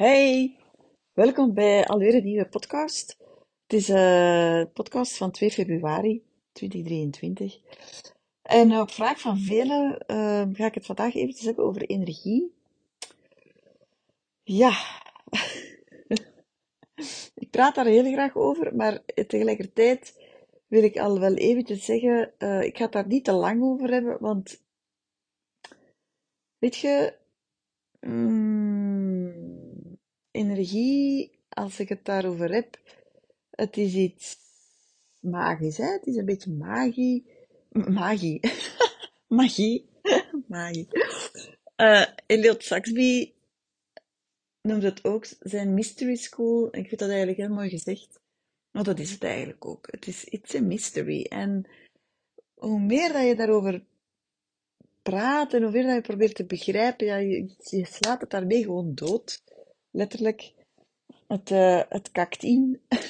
Hey, welkom bij alweer een nieuwe podcast. Het is eh, een podcast van 2 februari 2023. En op vraag van velen eh, ga ik het vandaag eventjes hebben over energie. Ja, ik praat daar heel graag over, maar tegelijkertijd wil ik al wel eventjes zeggen, eh, ik ga het daar niet te lang over hebben, want weet je, mm, energie, als ik het daarover heb, het is iets magisch, hè? Het is een beetje magie. Magie. Magie. Magie. Eh Elliot Saxby noemt het ook zijn mystery school. Ik vind dat eigenlijk heel mooi gezegd. Maar dat is het eigenlijk ook. Het is it's a mystery. En hoe meer dat je daarover praat en hoe meer dat je probeert te begrijpen, ja, je, je slaat het daarmee gewoon dood. Letterlijk. Het, eh, het kakt in.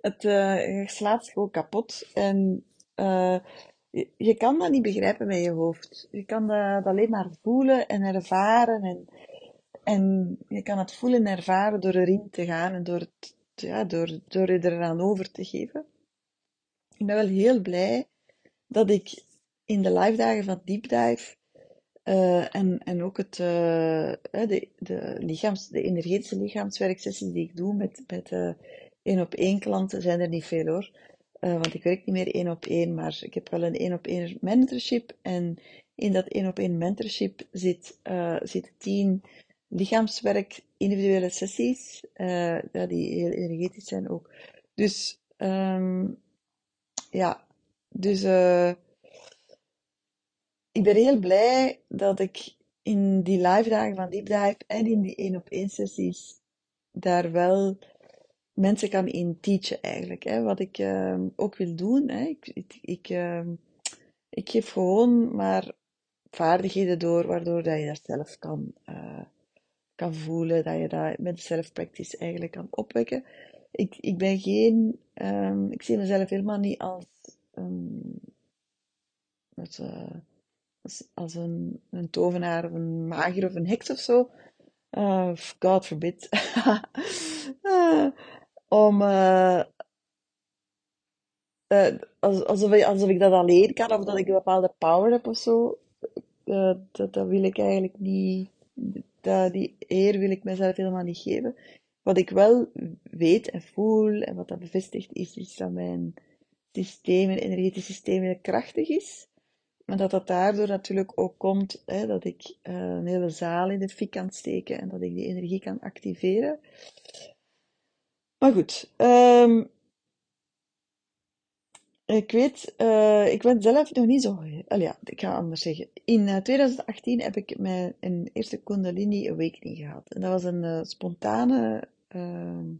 Het, eh, je slaat gewoon kapot. En eh, je, je kan dat niet begrijpen met je hoofd. Je kan dat alleen maar voelen en ervaren. En, en je kan het voelen en ervaren door erin te gaan en door, het, ja, door, door je eraan over te geven. Ik ben wel heel blij dat ik in de live dagen van Deep Dive eh, en, en ook het, hè, de, de, lichaams, de energetische lichaamswerksessies die ik doe met, met eh, één op één klanten, zijn er niet veel hoor. Want ik werk niet meer één op één, maar ik heb wel een één op één mentorship. En in dat één op één mentorship zit, eh zit tien lichaamswerk individuele sessies, die heel energetisch zijn ook. Dus ehm, ja, dus ik ben heel blij dat ik in die live dagen van Deep Dive en in die één op één sessies daar wel mensen kan in teachen eigenlijk. Hè. Wat ik ehm, ook wil doen, hè. Ik, ik, ehm, ik geef gewoon maar vaardigheden door waardoor dat je dat zelf kan, eh, kan voelen, dat je dat met self-practice eigenlijk kan opwekken. Ik, ik ben geen, ehm, ik zie mezelf helemaal niet als, als, eh, als, een, een tovenaar of een magier of een heks of zo. Eh, God forbid. Eh, om, eh, als- alsof, ik- alsof ik dat alleen kan of dat ik een bepaalde power heb of zo. Dat, dat wil ik eigenlijk niet. Dat, die eer wil ik mezelf helemaal niet geven. Wat ik wel weet en voel en wat dat bevestigt is, is dat mijn systeem, mijn energetisch systeem krachtig is. Maar dat dat daardoor natuurlijk ook komt hè, dat ik eh, een hele zaal in de fik kan steken en dat ik die energie kan activeren. Maar goed, ehm, ik weet, eh, ik ben zelf nog niet zo. Al ja, ik ga anders zeggen. In eh, 2018 heb ik mijn eerste Kundalini Awakening gehad. En dat was een eh, spontane, ehm,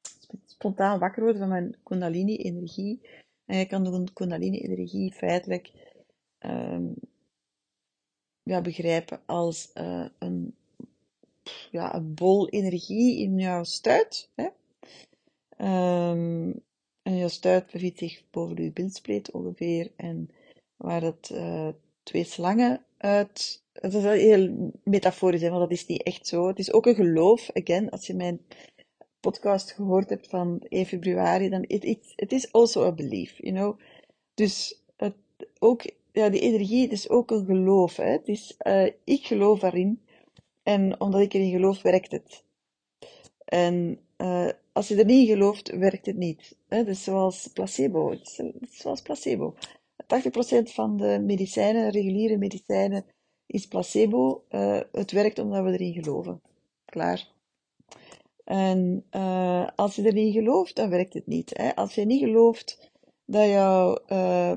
sp- spontaan wakker worden van mijn Kundalini-energie. En je kan de Kundalini-energie feitelijk ehm, ja, begrijpen als eh, een, ja, een bol energie in jouw stuit. Hè? Ehm, en je stuit bevindt zich boven je bindspleet ongeveer. En waar het eh, twee slangen uit. Het is heel metaforisch, hè, want dat is niet echt zo. Het is ook een geloof. Again, als je mijn podcast gehoord hebt van 1 februari, dan it, it, it is also a belief, you know. Dus het, ook, ja, die energie, is ook een geloof. Hè. Het is, eh, ik geloof daarin. En omdat ik erin geloof, werkt het. En eh, als je er niet in gelooft, werkt het niet. Hè? Dus zoals placebo. Het is zoals placebo. 80% van de medicijnen, reguliere medicijnen, is placebo. Eh, het werkt omdat we erin geloven. Klaar. En eh, als je erin gelooft, dan werkt het niet. Hè? Als je niet gelooft dat jouw eh,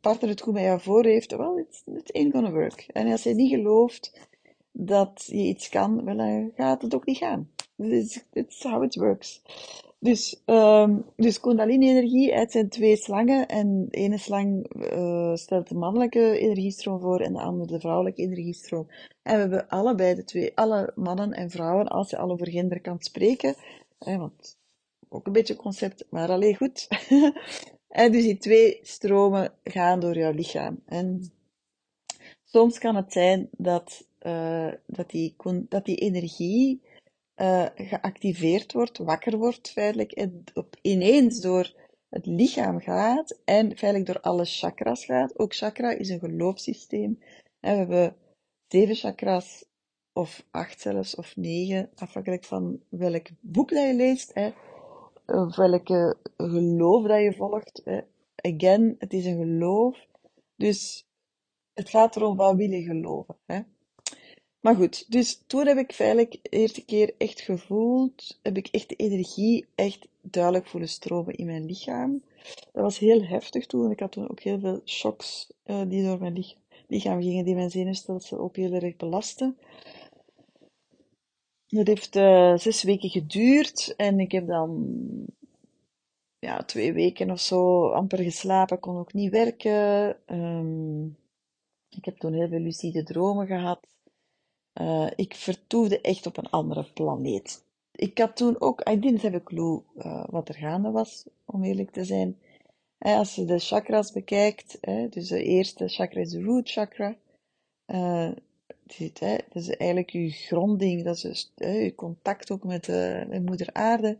partner het goed met jou voor heeft, well, it's, it ain't gonna work. En als je niet gelooft dat je iets kan, wel, dan gaat het ook niet gaan. It's how it works. Dus, ehm dus Kundalini-energie, het zijn twee slangen. En de ene slang eh, stelt de mannelijke energiestroom voor en de andere de vrouwelijke energiestroom. En we hebben allebei de twee, alle mannen en vrouwen, als je al over gender kan spreken, hè, want ook een beetje concept, maar alleen goed. en dus die twee stromen gaan door jouw lichaam. En soms kan het zijn dat uh, dat, die, dat die energie uh, geactiveerd wordt, wakker wordt feitelijk, en op, ineens door het lichaam gaat en feitelijk door alle chakras gaat. Ook chakra is een geloofssysteem. We hebben zeven chakras, of acht zelfs, of negen, afhankelijk van welk boek dat je leest, hè, of welke geloof dat je volgt. Hè. Again, het is een geloof. Dus het gaat erom wat wil je geloven. Hè. Maar goed, dus toen heb ik feitelijk de eerste keer echt gevoeld, heb ik echt de energie echt duidelijk voelen stromen in mijn lichaam. Dat was heel heftig toen. Ik had toen ook heel veel shocks uh, die door mijn lichaam gingen, die mijn zenuwstelsel ook heel erg belasten. Het heeft uh, zes weken geduurd en ik heb dan ja, twee weken of zo amper geslapen, kon ook niet werken. Um, ik heb toen heel veel lucide dromen gehad. Uh, ik vertoefde echt op een andere planeet. Ik had toen ook, I didn't have a clue uh, wat er gaande was, om eerlijk te zijn. Als je de chakras bekijkt, dus de eerste chakra is de root chakra. Hè, dat is eigenlijk je gronding, dat is dus, je contact ook met, met moeder aarde.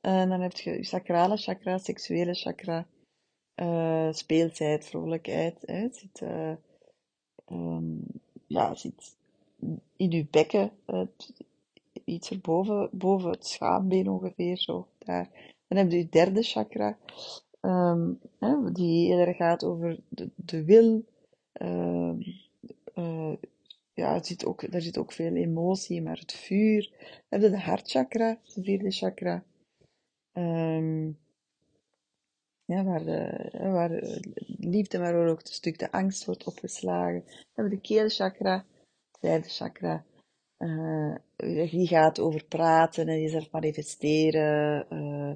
En dan heb je je sacrale chakra, seksuele chakra, speelsheid, vrolijkheid. Hè. zit, um, ja, zit in uw bekken, iets erboven, boven het schaambeen ongeveer, zo daar. Dan heb je je derde chakra, um, hè, die eerder gaat over de, de wil. Uh, uh, ja, zit ook, daar zit ook veel emotie, maar het vuur. Dan heb je de hartchakra, de vierde chakra. Um, ja, waar, de, waar de liefde, maar ook een stuk de angst wordt opgeslagen. Dan hebben we de keelchakra, derde chakra, uh, die gaat over praten en jezelf manifesteren, uh,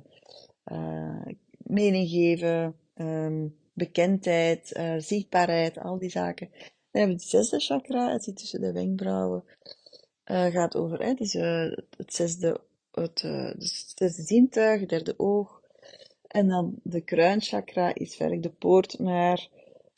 uh, mening geven, um, bekendheid, uh, zichtbaarheid, al die zaken. Dan hebben we het zesde chakra, het zit tussen de wenkbrauwen, uh, gaat over hè, dus, het zesde, het, uh, het zesde zintuig, het derde oog. En dan de kruinchakra is verder de poort naar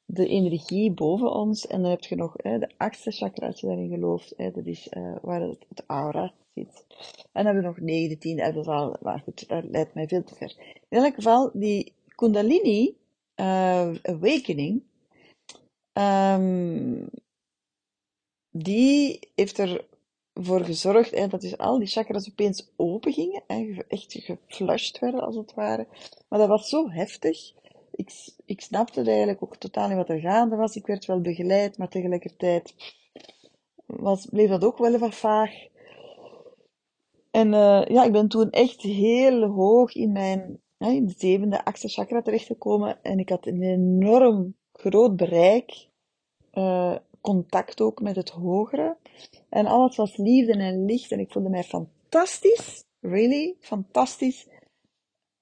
de energie boven ons. En dan heb je nog hè, de achtste chakra, als je daarin gelooft. Hè, dat is waar het, het, aura zit. En dan hebben we nog negen, de tiende. Dat al, maar goed, dat leidt mij veel te ver. In elk geval, die Kundalini uh, Awakening, um, die heeft ervoor gezorgd hè, dat dus al die chakras opeens open gingen. Hè, echt geflushed werden, als het ware. Maar dat was zo heftig ik, ik snapte eigenlijk ook totaal niet wat er gaande was. Ik werd wel begeleid, maar tegelijkertijd was, bleef dat ook wel even vaag. En uh, ja, ik ben toen echt heel hoog in mijn zevende, achtste chakra terechtgekomen. En ik had een enorm groot bereik. Uh, contact ook met het hogere. En alles was liefde en licht. En ik voelde mij fantastisch. Really, fantastisch.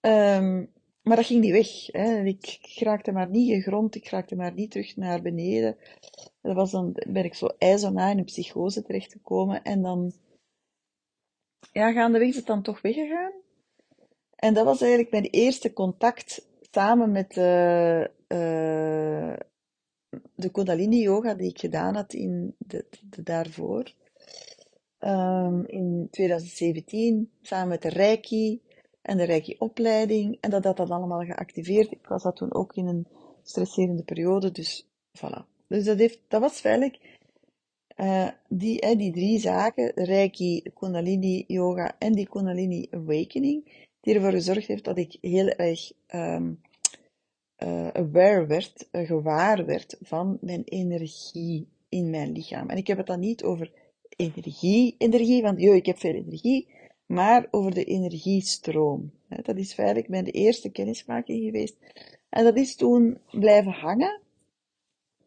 Um, maar dat ging niet weg. Hè. Ik, raakte maar niet gegrond, ik raakte maar niet terug naar beneden. Dat was dan, ben ik zo ijzerna in een psychose terechtgekomen. En dan, ja, gaandeweg is het dan toch weggegaan. En dat was eigenlijk mijn eerste contact samen met de, uh, de Kundalini Yoga die ik gedaan had in de, de daarvoor. Um, in 2017, samen met de Reiki en de Reiki-opleiding. En dat had dat allemaal geactiveerd. Ik was dat toen ook in een stresserende periode, dus voilà. Dus dat, heeft, dat was feitelijk uh, die, uh, die drie zaken, Reiki, Kundalini Yoga en die Kundalini Awakening, die ervoor gezorgd heeft dat ik heel erg um, uh, aware werd, gewaar werd van mijn energie in mijn lichaam. En ik heb het dan niet over energie, energie, want joh, ik heb veel energie, maar over de energiestroom. Dat is feitelijk mijn eerste kennismaking geweest. En dat is toen blijven hangen.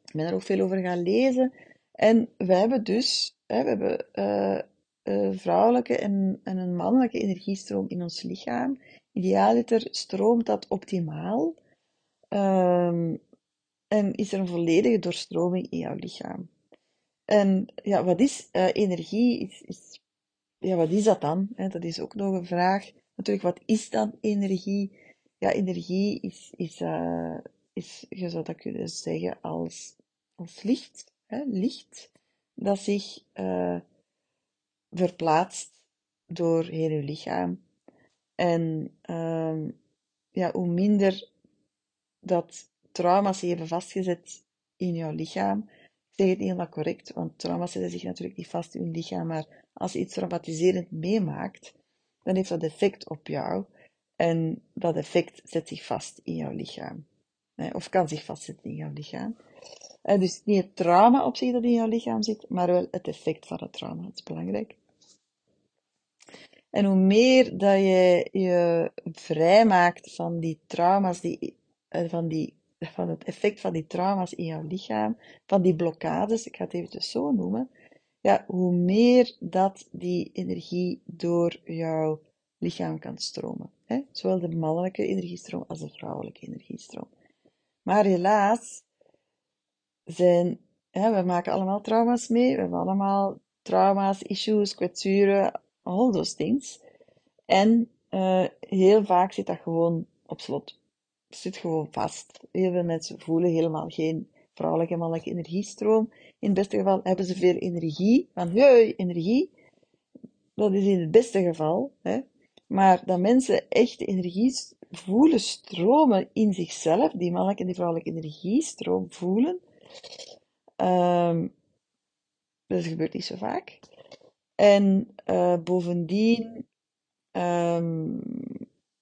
Ik ben er ook veel over gaan lezen. En we hebben dus, we hebben uh, uh, vrouwelijke en, en, een mannelijke energiestroom in ons lichaam. Idealiter stroomt dat optimaal. Um, en is er een volledige doorstroming in jouw lichaam. En ja, wat is uh, energie? Is, is ja, wat is dat dan? Dat is ook nog een vraag. Natuurlijk, wat is dan energie? Ja, energie is, is, is je zou dat kunnen zeggen als, als licht. Licht. dat zich uh, verplaatst door heel je lichaam. En uh, ja, hoe minder dat trauma's hebben vastgezet in jouw lichaam. Ik zeg het niet helemaal correct, want trauma's zetten zich natuurlijk niet vast in je lichaam, maar als je iets traumatiserend meemaakt, dan heeft dat effect op jou. En dat effect zet zich vast in jouw lichaam. Of kan zich vastzetten in jouw lichaam. Dus niet het trauma op zich dat in jouw lichaam zit, maar wel het effect van het trauma. Dat is belangrijk. En hoe meer dat je je vrijmaakt van die trauma's, die, eh, van, die, van het effect van die trauma's in jouw lichaam, van die blokkades, ik ga het even zo noemen, ja, hoe meer dat die energie door jouw lichaam kan stromen. Hè? Zowel de mannelijke energiestroom als de vrouwelijke energiestroom. Maar helaas zijn, we maken allemaal trauma's mee, we hebben allemaal trauma's, issues, kwetsuren, all those things. En uh, heel vaak zit dat gewoon op slot. Zit gewoon vast. Heel veel mensen voelen helemaal geen vrouwelijke en mannelijke energiestroom. In het beste geval hebben ze veel energie, van hey, energie. Dat is in het beste geval. Hè. Maar dat mensen echt energie voelen stromen in zichzelf, die mannelijke en die vrouwelijke energiestroom voelen, um, dat gebeurt niet zo vaak. En uh, bovendien, um,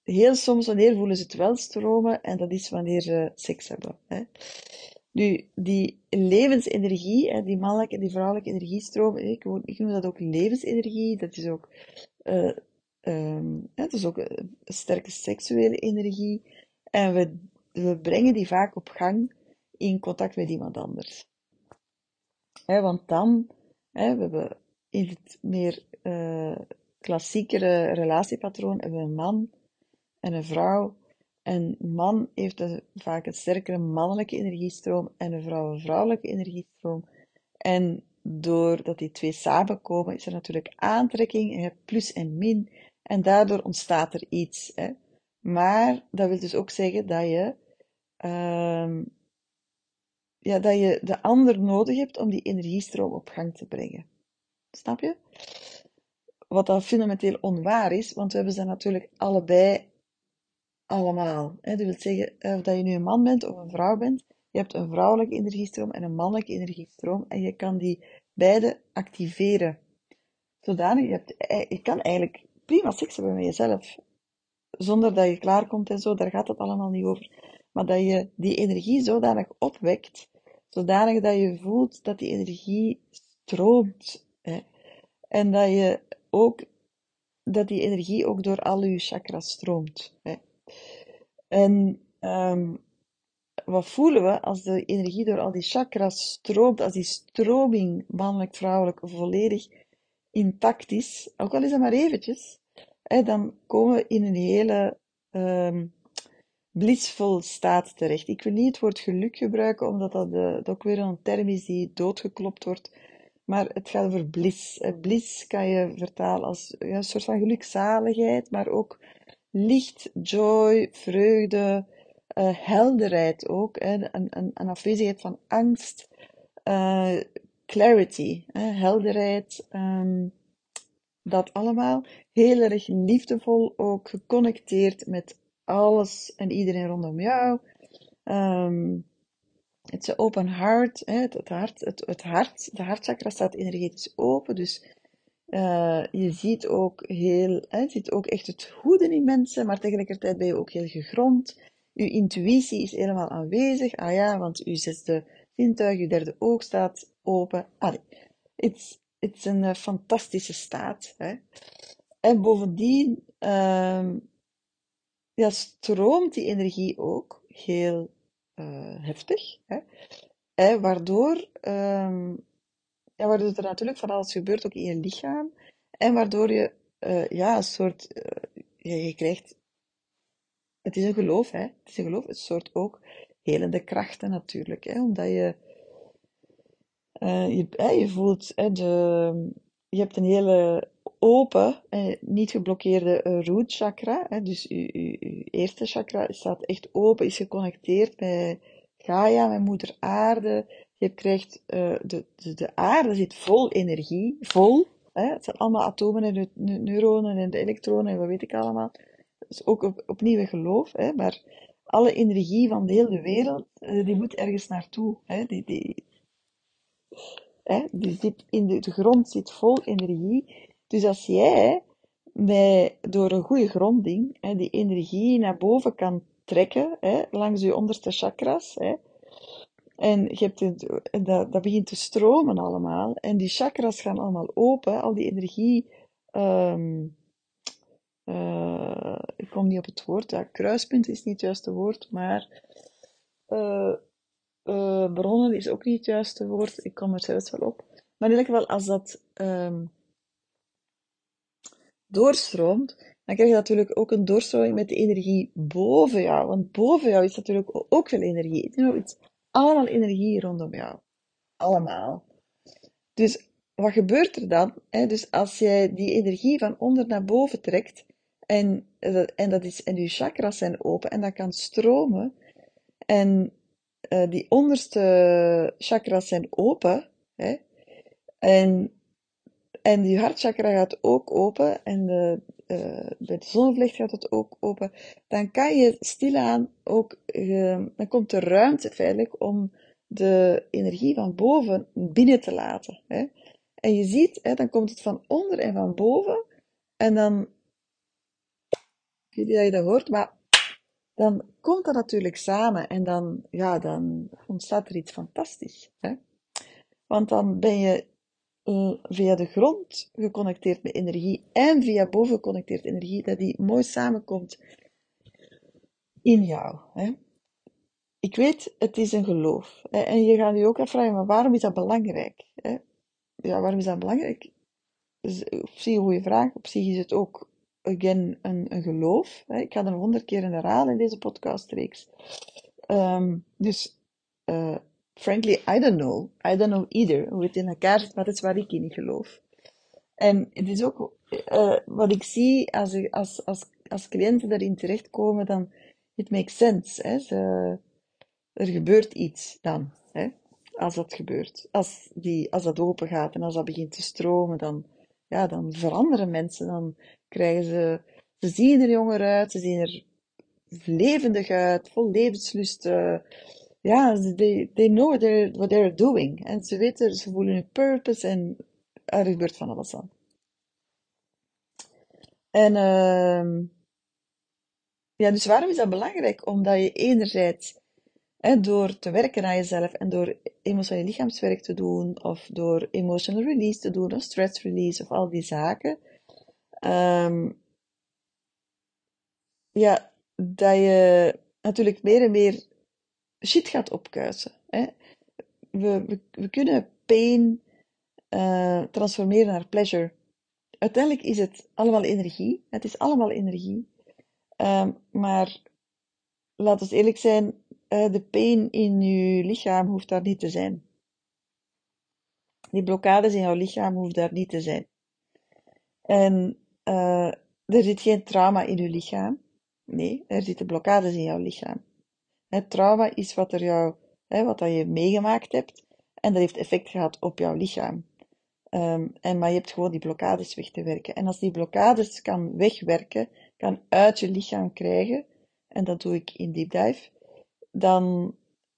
heel soms wanneer voelen ze het wel stromen, en dat is wanneer ze seks hebben. Hè. Nu, die levensenergie, hè, die mannelijke en die vrouwelijke energiestroom, ik, ik noem dat ook levensenergie, dat is ook, uh, um, dat is ook een sterke seksuele energie. En we, we brengen die vaak op gang in contact met iemand anders. Want dan, hè, we hebben in het meer uh, klassiekere relatiepatroon hebben we een man en een vrouw een man heeft vaak een sterkere mannelijke energiestroom en een vrouw een vrouwelijke energiestroom. En doordat die twee samenkomen, is er natuurlijk aantrekking, hebt plus en min, en daardoor ontstaat er iets. Maar dat wil dus ook zeggen dat je, uh, ja, dat je de ander nodig hebt om die energiestroom op gang te brengen. Snap je? Wat dan fundamenteel onwaar is, want we hebben ze natuurlijk allebei allemaal. Dat wil zeggen, eh, of dat je nu een man bent of een vrouw bent, je hebt een vrouwelijke energiestroom en een mannelijke energiestroom en je kan die beide activeren. Zodanig, je, hebt, eh, je kan eigenlijk prima seks hebben met jezelf, zonder dat je klaarkomt en zo, daar gaat het allemaal niet over. Maar dat je die energie zodanig opwekt, zodanig dat je voelt dat die energie stroomt. Hè. En dat je ook, dat die energie ook door al je chakras stroomt. Hè. En um, wat voelen we als de energie door al die chakras stroomt, als die stroming, mannelijk-vrouwelijk, volledig intact is, ook al is dat maar eventjes, hè, dan komen we in een hele um, blissvol staat terecht. Ik wil niet het woord geluk gebruiken, omdat dat, de, dat ook weer een term is die doodgeklopt wordt. Maar het gaat over bliss. Bliss kan je vertalen als ja, een soort van gelukzaligheid, maar ook licht, joy, vreugde, uh, helderheid ook, een, een, een, afwezigheid van angst, clarity, hè, helderheid, um, dat allemaal heel erg liefdevol, ook geconnecteerd met alles en iedereen rondom jou. Um, het is open heart, hè, het, het, hart, het, het hart, de hartchakra staat energetisch open, dus uh, je ziet ook heel, hè, ziet ook echt het goede in mensen, maar tegelijkertijd ben je ook heel gegrond. Je intuïtie is helemaal aanwezig. Ah ja, want je zesde zintuig, je derde oog staat open. It's, it's een uh, fantastische staat. Hè. En bovendien uh, ja, stroomt die energie ook heel uh, heftig. Hè. Hè, waardoor um, ja, waardoor er natuurlijk van alles gebeurt, ook in je lichaam. En waardoor je uh, ja, een soort, je, krijgt, het is een geloof, hè. Het is een geloof, het soort ook helende krachten natuurlijk, hè. Omdat je, je, je voelt, hè, je hebt een hele open, eh, niet geblokkeerde root chakra. Hè, dus je, je, eerste chakra staat echt open, is geconnecteerd met Gaia, met moeder aarde. Je krijgt, uh, de, de, de aarde zit vol energie, vol. Hè? Het zijn allemaal atomen en de neuronen en de elektronen en wat weet ik allemaal. Dat is ook op, opnieuw een geloof, hè? maar alle energie van de hele wereld, uh, die moet ergens naartoe. Hè? Die, die, hè? Die zit in de grond zit vol energie. Dus als jij met, door een goede gronding hè, die energie naar boven kan trekken, hè, langs je onderste chakras, hè, en je hebt het, dat, dat begint te stromen allemaal. En die chakras gaan allemaal open. Al die energie. Um, uh, ik kom niet op het woord. Ja, kruispunt is niet het juiste woord. Maar. Uh, uh, bronnen is ook niet het juiste woord. Ik kom er zelfs wel op. Maar in ieder geval, als dat. Um, doorstroomt, dan krijg je natuurlijk ook een doorstroming met de energie boven jou. Want boven jou is natuurlijk ook veel energie. Het is allemaal energie rondom jou. Allemaal. Dus wat gebeurt er dan? Dus als jij die energie van onder naar boven trekt, en, en, dat is, en je chakras zijn open, en dat kan stromen, en uh, die onderste chakras zijn open, en en die hartchakra gaat ook open en de, uh, bij de zonnevlecht gaat het ook open. Dan kan je stilaan ook, uh, dan komt er ruimte feitelijk om de energie van boven binnen te laten. Hè. En je ziet, hè, dan komt het van onder en van boven. En dan, ik weet niet dat je dat hoort, maar dan komt dat natuurlijk samen en dan, ja, dan ontstaat er iets fantastisch. Hè? Want dan ben je via de grond geconnecteerd met energie en via boven geconnecteerd energie, dat die mooi samenkomt in jou. Hè? Ik weet, het is een geloof. Hè? En je gaat je ook afvragen, maar waarom is dat belangrijk? Hè? Ja, waarom is dat belangrijk? Dus op zich een goede vraag. Op zich is het ook, again, een, een geloof. Ik ga er honderd keer in herhalen in deze podcastreeks. Um, dus uh, frankly, I don't know. I don't know either hoe het in elkaar zit, maar dat is waar ik in geloof. En het is ook uh, wat ik zie als, als, als, als cliënten daarin terechtkomen, dan it makes sense. Hè? Er gebeurt iets dan, hè? als dat gebeurt. Als, die, als dat open gaat en als dat begint te stromen, dan, ja, dan veranderen mensen. Dan krijgen ze, ze zien er jonger uit, ze zien er levendig uit, vol levenslust. Ja, they, they know what they're, what they're doing. En ze weten, ze voelen hun purpose en er gebeurt van alles aan. En uh, ja, dus waarom is dat belangrijk? Omdat je enerzijds hè, door te werken aan jezelf en door emotioneel lichaamswerk te doen, of door emotional release te doen, of stress release, of al die zaken, um, ja, dat je natuurlijk meer en meer shit gaat opkuisen. Hè. We, we, we kunnen pain uh, transformeren naar pleasure. Uiteindelijk is het allemaal energie. Het is allemaal energie. Um, maar laat ons eerlijk zijn, uh, de pijn in je lichaam hoeft daar niet te zijn. Die blokkades in jouw lichaam hoeft daar niet te zijn. En uh, er zit geen trauma in je lichaam. Nee, er zitten blokkades in jouw lichaam. Het trauma is wat, er jou, wat dat je meegemaakt hebt en dat heeft effect gehad op jouw lichaam. Um, en, maar je hebt gewoon die blokkades weg te werken. En als die blokkades kan wegwerken, kan uit je lichaam krijgen, en dat doe ik in deep dive, dan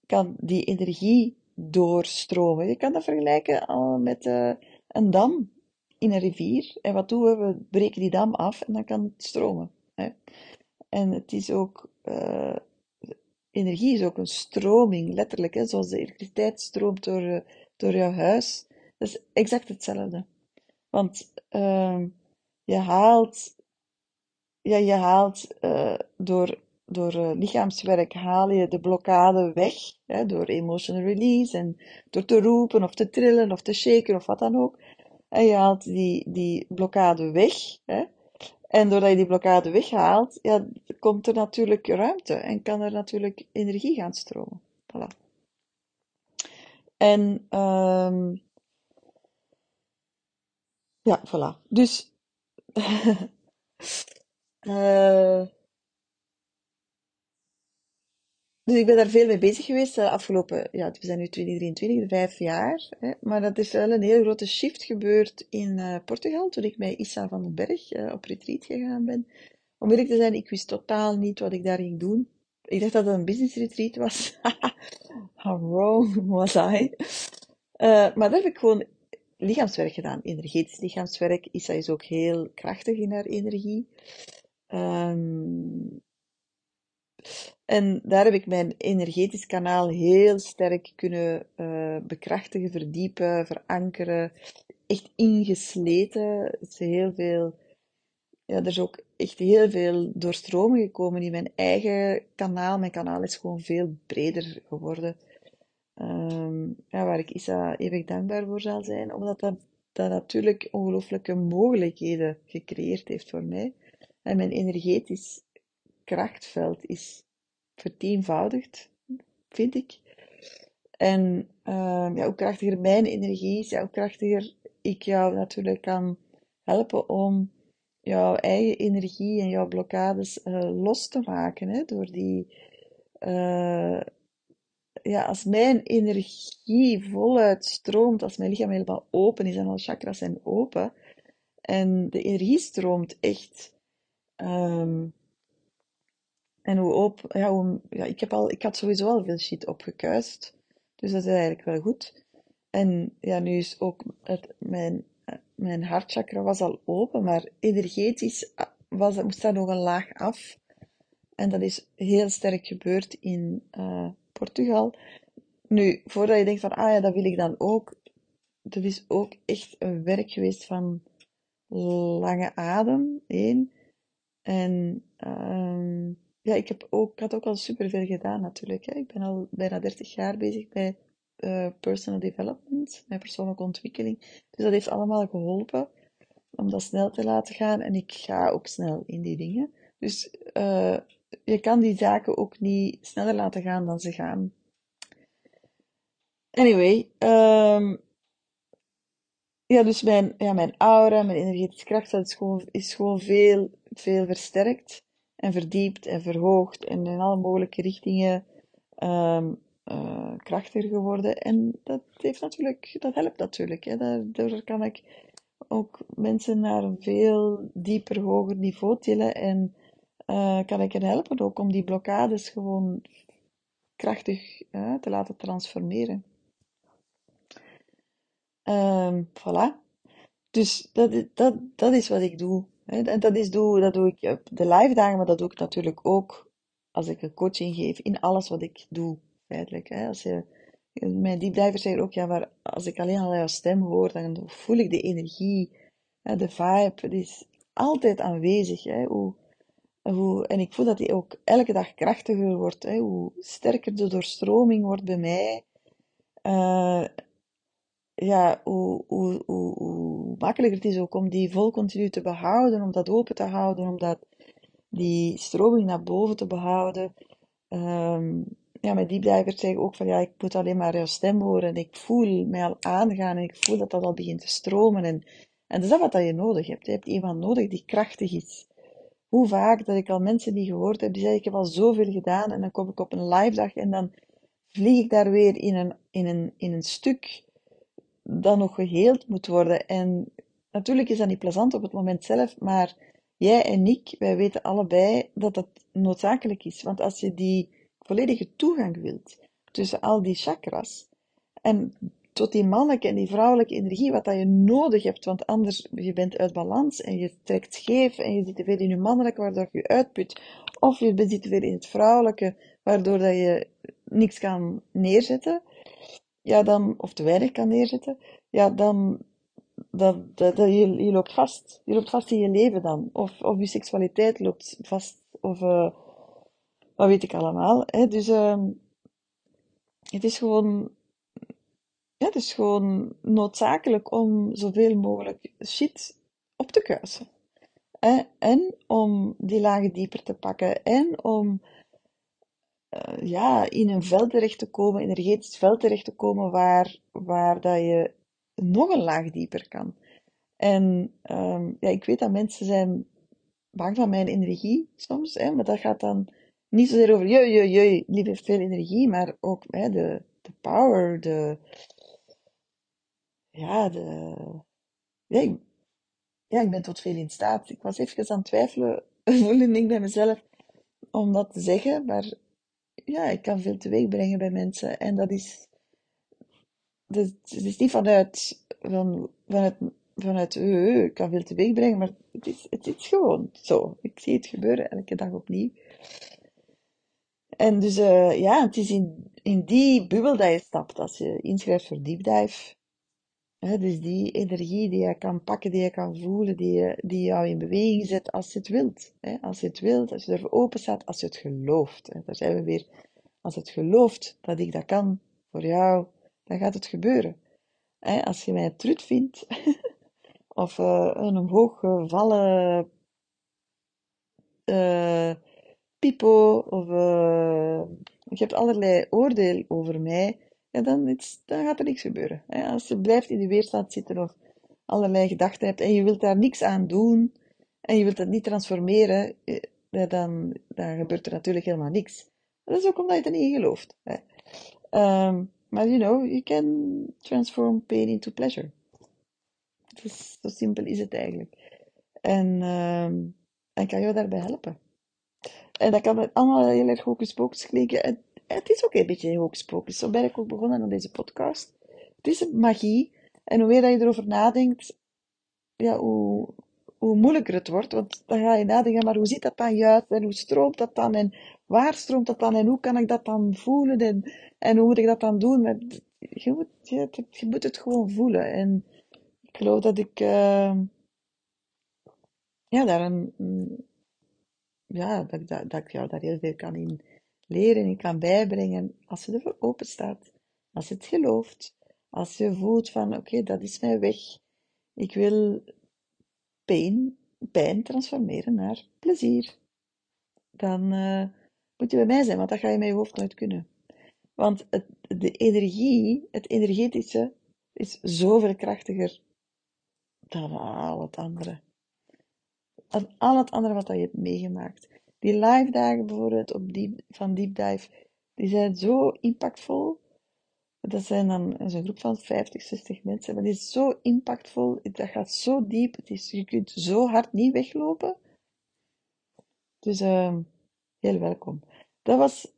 kan die energie doorstromen. Je kan dat vergelijken al met uh, een dam in een rivier. En wat doen we? We breken die dam af en dan kan het stromen. Hè? En het is ook uh, energie is ook een stroming, letterlijk, hè, zoals de elektriciteit stroomt door, uh, door jouw huis. Dat is exact hetzelfde. Want uh, je haalt, ja, je haalt uh, door, door uh, lichaamswerk haal je de blokkade weg, hè, door emotional release en door te roepen of te trillen of te shaken of wat dan ook. En je haalt die, die blokkade weg, hè, en doordat je die blokkade weghaalt, ja, komt er natuurlijk ruimte en kan er natuurlijk energie gaan stromen. Voilà. En um, ja, voilà. Dus uh, Dus ik ben daar veel mee bezig geweest de afgelopen, ja, we zijn nu 2023, vijf jaar. Hè, maar dat is wel een heel grote shift gebeurd in uh, Portugal, toen ik met Issa van den Berg uh, op retreat gegaan ben. Om eerlijk te zijn, ik wist totaal niet wat ik daar ging doen. Ik dacht dat het een business retreat was. How wrong was I? Maar daar heb ik gewoon lichaamswerk gedaan, energetisch lichaamswerk. Issa is ook heel krachtig in haar energie. Um, en daar heb ik mijn energetisch kanaal heel sterk kunnen uh, bekrachtigen, verdiepen, verankeren. Echt ingesleten. Is heel veel, ja, er is ook echt heel veel doorstroming gekomen in mijn eigen kanaal. Mijn kanaal is gewoon veel breder geworden. Um, ja, waar ik Isa eeuwig dankbaar voor zal zijn, omdat dat, dat natuurlijk ongelooflijke mogelijkheden gecreëerd heeft voor mij. En mijn energetisch krachtveld is vertienvoudigd, vind ik. En uh, ja, hoe krachtiger mijn energie is, ja, hoe krachtiger ik jou natuurlijk kan helpen om jouw eigen energie en jouw blokkades uh, los te maken. Hè, door die, uh, ja, als mijn energie voluit stroomt, als mijn lichaam helemaal open is en alle chakras zijn open, en de energie stroomt echt um, en hoe op, ja, hoe, ja, ik, heb al, ik had sowieso al veel shit opgekuist. Dus dat is eigenlijk wel goed. En ja, nu is ook het, mijn, mijn hartchakra was al open, maar energetisch was, moest daar nog een laag af. En dat is heel sterk gebeurd in uh, Portugal. Nu, voordat je denkt van, ah ja, dat wil ik dan ook. Dat is ook echt een werk geweest van lange adem, één. En um, ja, ik, heb ook, ik had ook al superveel gedaan natuurlijk. Hè. Ik ben al bijna 30 jaar bezig bij uh, personal development, mijn persoonlijke ontwikkeling. Dus dat heeft allemaal geholpen om dat snel te laten gaan. En ik ga ook snel in die dingen. Dus uh, je kan die zaken ook niet sneller laten gaan dan ze gaan. Anyway, um, ja, dus mijn, ja, mijn aura, mijn energetische kracht, dat is gewoon, is gewoon veel, veel versterkt en verdiept en verhoogd en in alle mogelijke richtingen um, krachtiger geworden. En dat heeft natuurlijk, dat helpt natuurlijk. Hè. Daardoor kan ik ook mensen naar een veel dieper, hoger niveau tillen en uh, kan ik hen helpen ook om die blokkades gewoon krachtig te laten transformeren. Um, voilà. Dus dat, dat, dat is wat ik doe. En dat, is, doe, dat doe ik op de live dagen, maar dat doe ik natuurlijk ook als ik een coaching geef in alles wat ik doe, feitelijk. Als je, mijn deepdivers zeggen ook, ja, maar als ik alleen al jouw stem hoor, dan voel ik de energie, de vibe, die is altijd aanwezig. Hè? Hoe, hoe, en ik voel dat die ook elke dag krachtiger wordt, hè? hoe sterker de doorstroming wordt bij mij. Uh, ja, hoe, hoe, hoe, hoe makkelijker het is ook om die vol continu te behouden, om dat open te houden, om dat, die stroming naar boven te behouden. Um, ja, mijn deepdivers zeggen ook van ja, ik moet alleen maar jouw stem horen en ik voel mij al aangaan en ik voel dat dat al begint te stromen. En, en dat is dat wat je nodig hebt. Je hebt iemand nodig die krachtig is. Hoe vaak dat ik al mensen die gehoord heb, die zeggen ik heb al zoveel gedaan en dan kom ik op een live dag en dan vlieg ik daar weer in een, in een, in een stuk dat nog geheeld moet worden. En natuurlijk is dat niet plezant op het moment zelf, maar jij en ik, wij weten allebei dat dat noodzakelijk is. Want als je die volledige toegang wilt tussen al die chakras en tot die mannelijke en die vrouwelijke energie, wat dat je nodig hebt, want anders je bent uit balans en je trekt scheef en je zit te veel in je mannelijke, waardoor je uitput, of je zit te veel in het vrouwelijke, waardoor dat je niks kan neerzetten ja, dan, of te weinig kan neerzetten, ja, dan, dat, dat, je, je loopt vast. Je loopt vast in je leven dan. Of, of je seksualiteit loopt vast. Of, uh, wat weet ik allemaal. Hè? Dus, uh, het is gewoon, ja, het is gewoon noodzakelijk om zoveel mogelijk shit op te kuisen. Hè? En om die lagen dieper te pakken. En om uh, ja, in een veld terecht te komen, energetisch veld terecht te komen, waar, waar dat je nog een laag dieper kan. En um, ja, ik weet dat mensen zijn bang van mijn energie soms, hè, maar dat gaat dan niet zozeer over, je, je, je, lief veel energie, maar ook hè, de, de power, de, ja, de, ja ik, ja, ik ben tot veel in staat. Ik was even aan het twijfelen, voelde ik bij mezelf, om dat te zeggen, maar ja, ik kan veel teweeg brengen bij mensen. En dat is, het is niet vanuit, van, vanuit, vanuit, uh, ik kan veel teweeg brengen, maar het is, het is gewoon zo. Ik zie het gebeuren elke dag opnieuw. En dus, ja, het is in, in die bubbel dat je stapt als je inschrijft voor Deep Dive. Dus die energie die je kan pakken, die je kan voelen, die, je, die jou in beweging zet als je het wilt. Als je het wilt, als je ervoor open staat, als je het gelooft. Hè. Daar zijn we weer. Als het gelooft dat ik dat kan voor jou, dan gaat het gebeuren. Als je mij trut vindt, of uh, een omhoog gevallen uh, pipo, of uh, je hebt allerlei oordeel over mij, ja, dan, dan gaat er niks gebeuren. Als je blijft in de weerstand zitten of allerlei gedachten hebt en je wilt daar niks aan doen en je wilt het niet transformeren, ja, dan, dan gebeurt er natuurlijk helemaal niks. Dat is ook omdat je er niet in gelooft. Hè. Um, maar you know, you can transform pain into pleasure. Zo simpel is het eigenlijk. En, um, en kan je daarbij helpen. En dat kan allemaal heel erg hocus pocus het is ook een beetje hocus pocus. Zo ben ik ook begonnen aan deze podcast. Het is magie. En hoe meer dat je erover nadenkt, ja, hoe, hoe moeilijker het wordt. Want dan ga je nadenken, maar hoe ziet dat dan juist? En hoe stroomt dat dan? En waar stroomt dat dan? En hoe kan ik dat dan voelen? En, en hoe moet ik dat dan doen? Je, moet, je, je moet het gewoon voelen. En ik geloof dat ik uh, ja, daar een, ja, dat, dat, dat ik jou daar heel veel kan in leren en kan bijbrengen als je ervoor open staat. Als je het gelooft. Als je voelt van, oké, dat is mijn weg. Ik wil pijn, pijn transformeren naar plezier. Dan uh, moet je bij mij zijn, want dat ga je met je hoofd nooit kunnen. Want het, de energie, het energetische, is zoveel krachtiger dan al het andere. Dan al het andere wat je hebt meegemaakt. Die live dagen bijvoorbeeld op van Deep Dive, die zijn zo impactvol. Dat zijn dan een groep van 50, 60 mensen, maar die is zo impactvol, dat gaat zo diep, is, je kunt zo hard niet weglopen. Dus uh, heel welkom. Dat was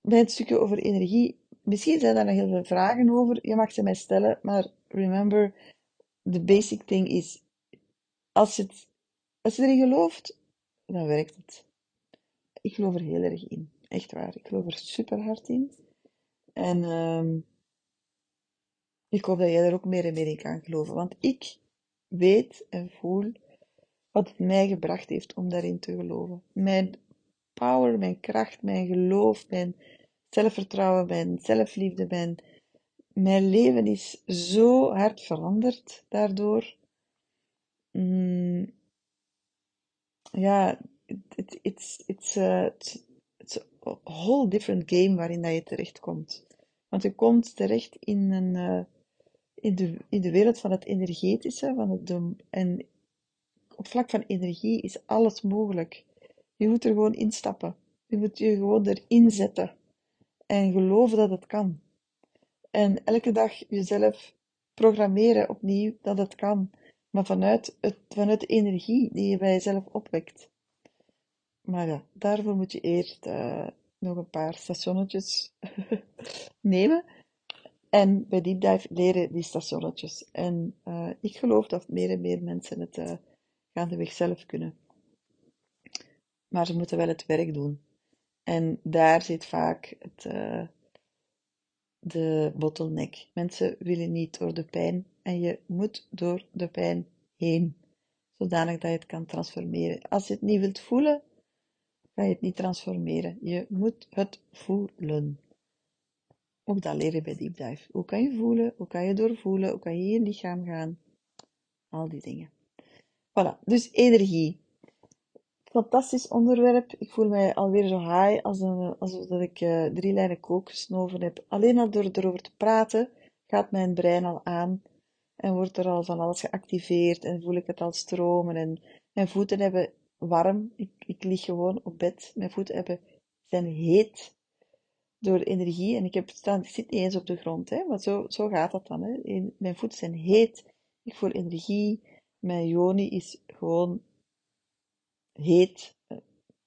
mijn stukje over energie. Misschien zijn daar nog heel veel vragen over. Je mag ze mij stellen, maar remember, the basic thing is, als het, als je erin gelooft, dan werkt het. Ik geloof er heel erg in. Echt waar. Ik geloof er super hard in. En um, ik hoop dat jij er ook meer en meer in kan geloven. Want ik weet en voel wat het mij gebracht heeft om daarin te geloven. Mijn power, mijn kracht, mijn geloof, mijn zelfvertrouwen, mijn zelfliefde, mijn, mijn leven is zo hard veranderd daardoor. Mm, ja, it, it's, a, it's whole different game waarin dat je terechtkomt. Want je komt terecht in, een, uh, in, de, in de wereld van het energetische, van het, en op vlak van energie is alles mogelijk. Je moet er gewoon instappen. Je moet je gewoon erin zetten. En geloven dat het kan. En elke dag jezelf programmeren opnieuw dat het kan. Maar vanuit, het, vanuit de energie die je bij jezelf opwekt. Maar ja, daarvoor moet je eerst uh, nog een paar stationnetjes nemen. En bij Deep Dive leren die stationnetjes. En uh, ik geloof dat meer en meer mensen het uh, gaandeweg zelf kunnen. Maar ze moeten wel het werk doen. En daar zit vaak het, de bottleneck. Mensen willen niet door de pijn. En je moet door de pijn heen. Zodanig dat je het kan transformeren. Als je het niet wilt voelen, ga je het niet transformeren. Je moet het voelen. Ook dat leren bij Deep Dive. Hoe kan je voelen? Hoe kan je doorvoelen? Hoe kan je in je lichaam gaan? Al die dingen. Voilà, dus energie. Fantastisch onderwerp. Ik voel mij alweer zo high als een, dat ik uh, drie lijnen kook gesnoven heb. Alleen al door erover te praten gaat mijn brein al aan en wordt er al van alles geactiveerd en voel ik het al stromen en mijn voeten hebben warm. Ik, ik lig gewoon op bed. Mijn voeten hebben zijn heet door energie. En ik, heb staan, ik zit niet eens op de grond, hè, maar zo, zo gaat dat dan. Hè. Mijn voeten zijn heet, ik voel energie. Mijn joni is gewoon heet.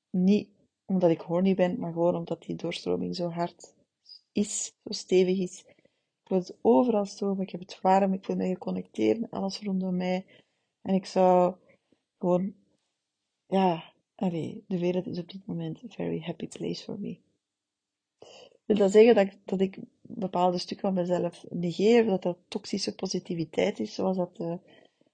Niet omdat ik horny ben, maar gewoon omdat die doorstroming zo hard is, zo stevig is. Ik voel het overal stromen, ik heb het warm, ik voel me geconnecteerd met alles rondom mij. En ik zou gewoon, ja, allee, de wereld is op dit moment a very happy place for me. Wil dat zeggen dat ik, dat ik bepaalde stukken van mezelf negeer, dat dat toxische positiviteit is, zoals dat uh,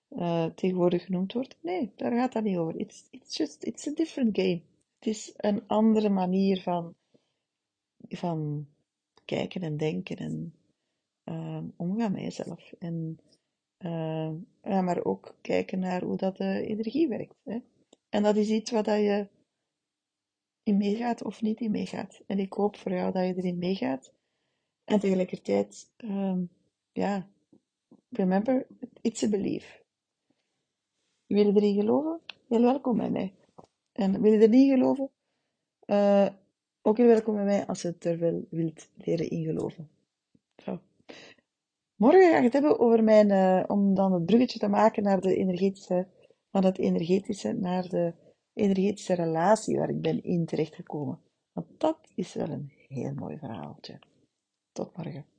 uh, tegenwoordig genoemd wordt? Nee, daar gaat dat niet over. It's, just, it's a different game. Het is een andere manier van, van kijken en denken en uh, omgaan met jezelf. En, ja, maar ook kijken naar hoe dat de energie werkt. Hè? En dat is iets wat dat je in meegaat of niet in meegaat. En ik hoop voor jou dat je erin meegaat. En tegelijkertijd, um, ja, remember, it's a belief. Wil je erin geloven? Heel welkom bij mij. En wil je er niet geloven? Uh, ook heel welkom bij mij als je het er wel wilt leren ingeloven. Zo. Morgen ga ik het hebben over mijn, uh, om dan het bruggetje te maken naar de energetische, van het energetische naar de energetische relatie waar ik ben in terechtgekomen. Want dat is wel een heel mooi verhaaltje. Tot morgen.